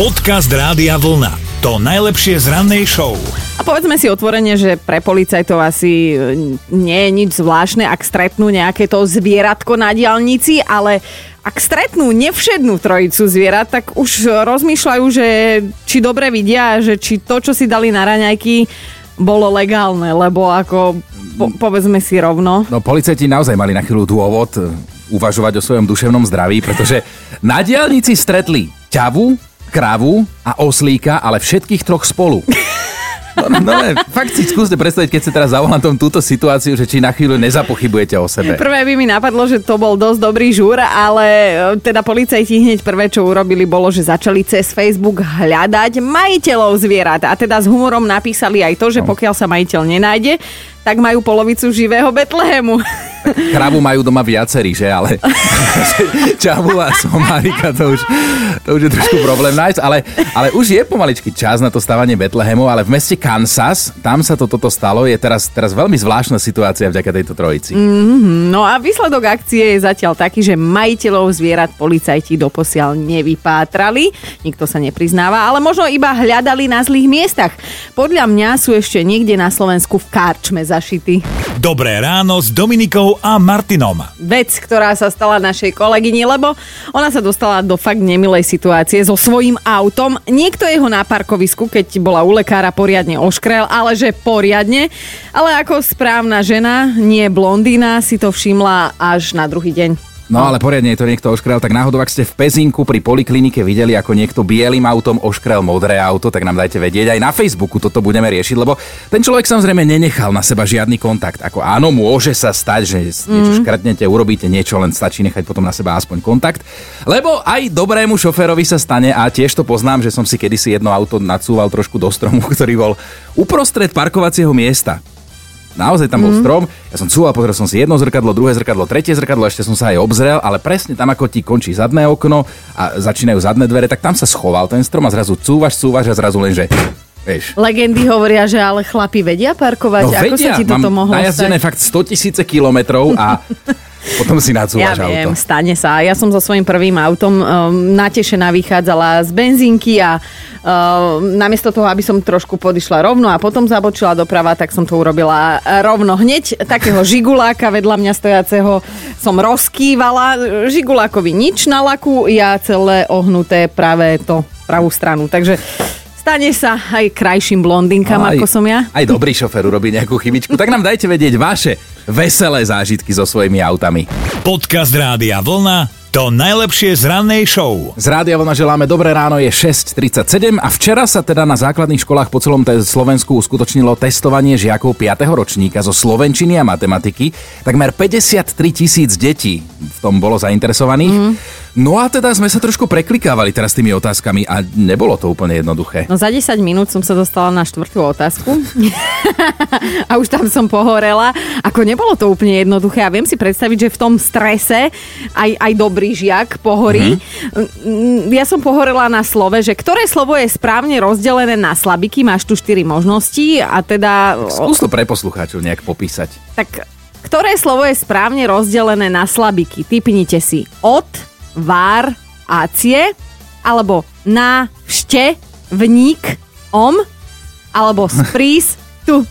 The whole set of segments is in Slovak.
Podcast Rádia Vlna. To najlepšie z rannej show. A povedzme si otvorene, že pre policajtov asi e, nie je nič zvláštne, ak stretnú nejaké to zvieratko na diálnici, ale ak stretnú nevšednú trojicu zvierat, tak už rozmýšľajú, že či dobre vidia, že či to, čo si dali na raňajky, bolo legálne, lebo ako po, povedzme si rovno. No policajti naozaj mali na chvíľu dôvod e, uvažovať o svojom duševnom zdraví, pretože na diálnici stretli ťavu, kravu a oslíka, ale všetkých troch spolu. No, no, fakt si skúste predstaviť, keď sa teraz zavolám tom túto situáciu, že či na chvíľu nezapochybujete o sebe. Prvé by mi napadlo, že to bol dosť dobrý žúr, ale e, teda policajti hneď prvé, čo urobili, bolo, že začali cez Facebook hľadať majiteľov zvierat. A teda s humorom napísali aj to, že pokiaľ sa majiteľ nenájde, tak majú polovicu živého Betlehemu. Kravu majú doma viacerí, že? Ale čavu a somárika, to už, to už je trošku problém nájsť, ale, ale už je pomaličky čas na to stavanie Betlehemu, ale v meste Kansas, tam sa to toto stalo, je teraz, teraz veľmi zvláštna situácia vďaka tejto trojici. Mm-hmm, no a výsledok akcie je zatiaľ taký, že majiteľov zvierat policajti doposiaľ nevypátrali, nikto sa nepriznáva, ale možno iba hľadali na zlých miestach. Podľa mňa sú ešte niekde na Slovensku v Karčme zašity. Dobré ráno s Dominikou a Martinom. Vec, ktorá sa stala našej kolegyni, lebo ona sa dostala do fakt nemilej situácie so svojím autom. Niekto jeho na parkovisku, keď bola u lekára, poriadne oškrel, ale že poriadne. Ale ako správna žena, nie blondína, si to všimla až na druhý deň. No ale poriadne je to niekto oškrel, tak náhodou, ak ste v Pezinku pri poliklinike videli, ako niekto bielým autom oškrel modré auto, tak nám dajte vedieť. Aj na Facebooku toto budeme riešiť, lebo ten človek samozrejme nenechal na seba žiadny kontakt. Ako áno, môže sa stať, že niečo mm. škrtnete, urobíte niečo, len stačí nechať potom na seba aspoň kontakt. Lebo aj dobrému šoférovi sa stane a tiež to poznám, že som si kedysi jedno auto nadsúval trošku do stromu, ktorý bol uprostred parkovacieho miesta. Naozaj tam bol mm. strom, ja som cúval, pozrel som si jedno zrkadlo, druhé zrkadlo, tretie zrkadlo, ešte som sa aj obzrel, ale presne tam ako ti končí zadné okno a začínajú zadné dvere, tak tam sa schoval ten strom a zrazu cúvaš, cúvaš a zrazu len, že Vieš. Legendy hovoria, že ale chlapi vedia parkovať. No, Ako vedia. sa ti toto Mám mohlo stať? fakt 100 tisíce kilometrov a Potom si nacúvaš ja viem, auto. stane sa. Ja som so svojím prvým autom um, natešená vychádzala z benzínky a uh, namiesto toho, aby som trošku podišla rovno a potom zabočila doprava, tak som to urobila rovno hneď. Takého žiguláka vedľa mňa stojaceho som rozkývala. Žigulákovi nič na laku, ja celé ohnuté práve to pravú stranu. Takže Stane sa aj krajším blondinkám, no, ako som ja. Aj dobrý šofer urobí nejakú chybičku. Tak nám dajte vedieť vaše veselé zážitky so svojimi autami. Podcast Rádia Vlna to najlepšie z rannej show. Z Rádia Vlna želáme dobré ráno, je 6.37 a včera sa teda na základných školách po celom te- Slovensku uskutočnilo testovanie žiakov 5. ročníka zo slovenčiny a matematiky. Takmer 53 tisíc detí v tom bolo zainteresovaných. Mm. No a teda sme sa trošku preklikávali teraz tými otázkami a nebolo to úplne jednoduché. No za 10 minút som sa dostala na štvrtú otázku a už tam som pohorela. Ako nebolo to úplne jednoduché a viem si predstaviť, že v tom strese aj, aj dobrý žiak pohorí. Mm-hmm. Ja som pohorela na slove, že ktoré slovo je správne rozdelené na slabiky, máš tu 4 možnosti a teda... Skús to pre poslucháčov nejak popísať. Tak ktoré slovo je správne rozdelené na slabiky? Typnite si od, vár, ácie, alebo na, všte, vník, om, alebo sprís, tu.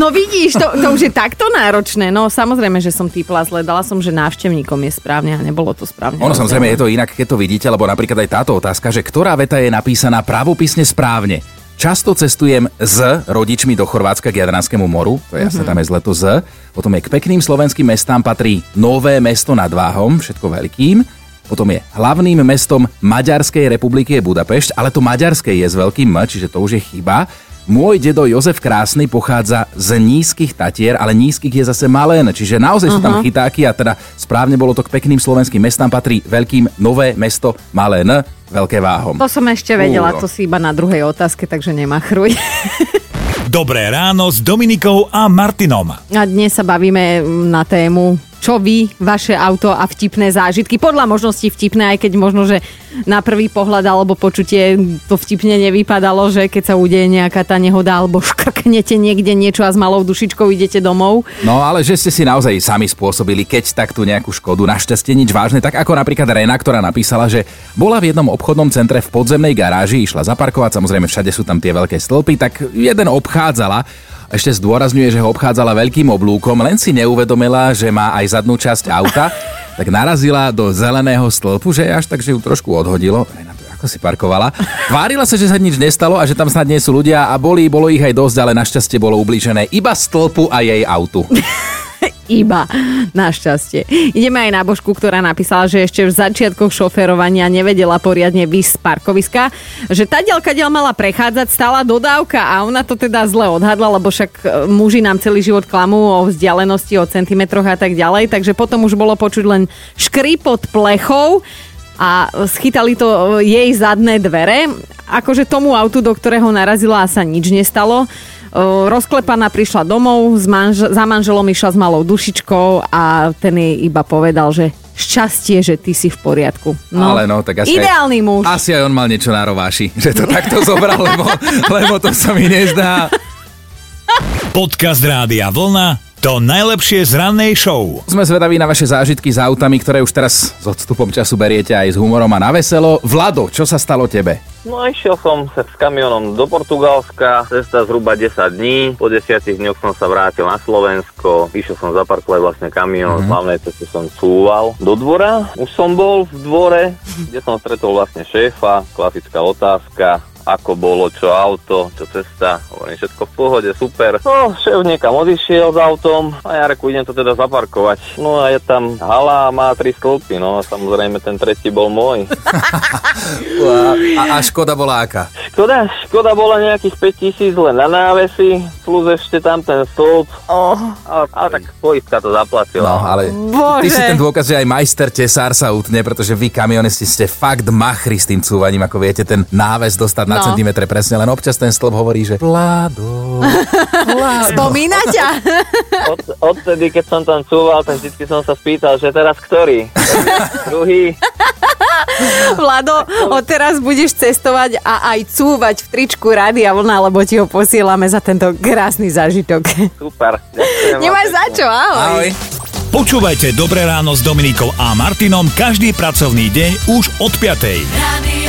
No vidíš, to, to už je takto náročné. No samozrejme, že som typla zle. Dala som, že návštevníkom je správne a nebolo to správne. Ono samozrejme je to inak, keď to vidíte, lebo napríklad aj táto otázka, že ktorá veta je napísaná pravopisne správne. Často cestujem s rodičmi do Chorvátska k Jadranskému moru, to je jasné, mm-hmm. tam je zle to z. Potom je k pekným slovenským mestám patrí Nové mesto nad Váhom, všetko veľkým. Potom je hlavným mestom Maďarskej republiky je Budapešť, ale to maďarské je s veľkým M, čiže to už je chyba. Môj dedo Jozef Krásny pochádza z nízkych Tatier, ale nízkych je zase malé, čiže naozaj sú tam chytáky a teda správne bolo to k pekným slovenským mestám patrí veľkým Nové mesto Malé N, veľké váhom. To som ešte vedela, Úro. to si iba na druhej otázke, takže nemachruj. Dobré ráno s Dominikou a Martinom. A dnes sa bavíme na tému čo vy, vaše auto a vtipné zážitky. Podľa možností vtipné, aj keď možno, že na prvý pohľad alebo počutie to vtipne nevypadalo, že keď sa udeje nejaká tá nehoda alebo škrknete niekde niečo a s malou dušičkou idete domov. No ale že ste si naozaj sami spôsobili, keď takto nejakú škodu, našťastie nič vážne, tak ako napríklad Rena, ktorá napísala, že bola v jednom obchodnom centre v podzemnej garáži, išla zaparkovať, samozrejme všade sú tam tie veľké stĺpy, tak jeden obchádzala ešte zdôrazňuje, že ho obchádzala veľkým oblúkom, len si neuvedomila, že má aj zadnú časť auta, tak narazila do zeleného stĺpu, že až tak, že ju trošku odhodilo. Ako si parkovala. Tvárila sa, že sa nič nestalo a že tam snad nie sú ľudia a boli, bolo ich aj dosť, ale našťastie bolo ublížené iba stĺpu a jej autu. Iba, našťastie. Ideme aj na Božku, ktorá napísala, že ešte v začiatkoch šoferovania nevedela poriadne vysť z parkoviska, že tá dielka diel mala prechádzať, stála dodávka a ona to teda zle odhadla, lebo však e, muži nám celý život klamú o vzdialenosti, o centimetroch a tak ďalej, takže potom už bolo počuť len škripot plechov a schytali to e, jej zadné dvere. Akože tomu autu, do ktorého narazila, sa nič nestalo rozklepaná prišla domov, manž- za manželom išla s malou dušičkou a ten jej iba povedal, že šťastie, že ty si v poriadku. No, Ale no, tak asi ideálny aj, muž. Asi aj on mal niečo na rováši, že to takto zobral, lebo, lebo to sa mi nezdá. Podcast Rádia Vlna to najlepšie z rannej show. Sme zvedaví na vaše zážitky s autami, ktoré už teraz s odstupom času beriete aj s humorom a na veselo. Vlado, čo sa stalo tebe? No išiel som sa s kamionom do Portugalska, cesta zhruba 10 dní, po 10 dňoch som sa vrátil na Slovensko, išiel som zaparkovať vlastne kamión, mm-hmm. hlavnej ceste som cúval do dvora, už som bol v dvore, kde som stretol vlastne šéfa, klasická otázka, ako bolo, čo auto, čo cesta. Hovorím, všetko v pohode, super. No, šéf niekam odišiel s autom a ja reku, idem to teda zaparkovať. No a je tam hala a má tri stĺpy, no a samozrejme ten tretí bol môj. a, a škoda bola aká? Škoda, škoda bola nejakých 5000 len na návesi, plus ešte tam ten stĺp. Oh. Ale, ale tak poistka to zaplatila. No, ale Bože. ty si ten dôkaz, že aj majster tesár sa utne, pretože vy kamionisti ste fakt machri s tým cúvaním, ako viete ten náves dostať na na no. centimetre presne, len občas ten stĺp hovorí, že Vlado, Vlado. Spomína ťa? Od, odtedy, keď som tam cúval, tak vždy som sa spýtal, že teraz ktorý? Druhý? Vlado, odteraz budeš cestovať a aj cúvať v tričku Rádia Vlna, lebo ti ho posielame za tento krásny zážitok. Super. Nemáš za čo, ahoj. ahoj. Počúvajte Dobré ráno s Dominikou a Martinom každý pracovný deň už od 5. Radio.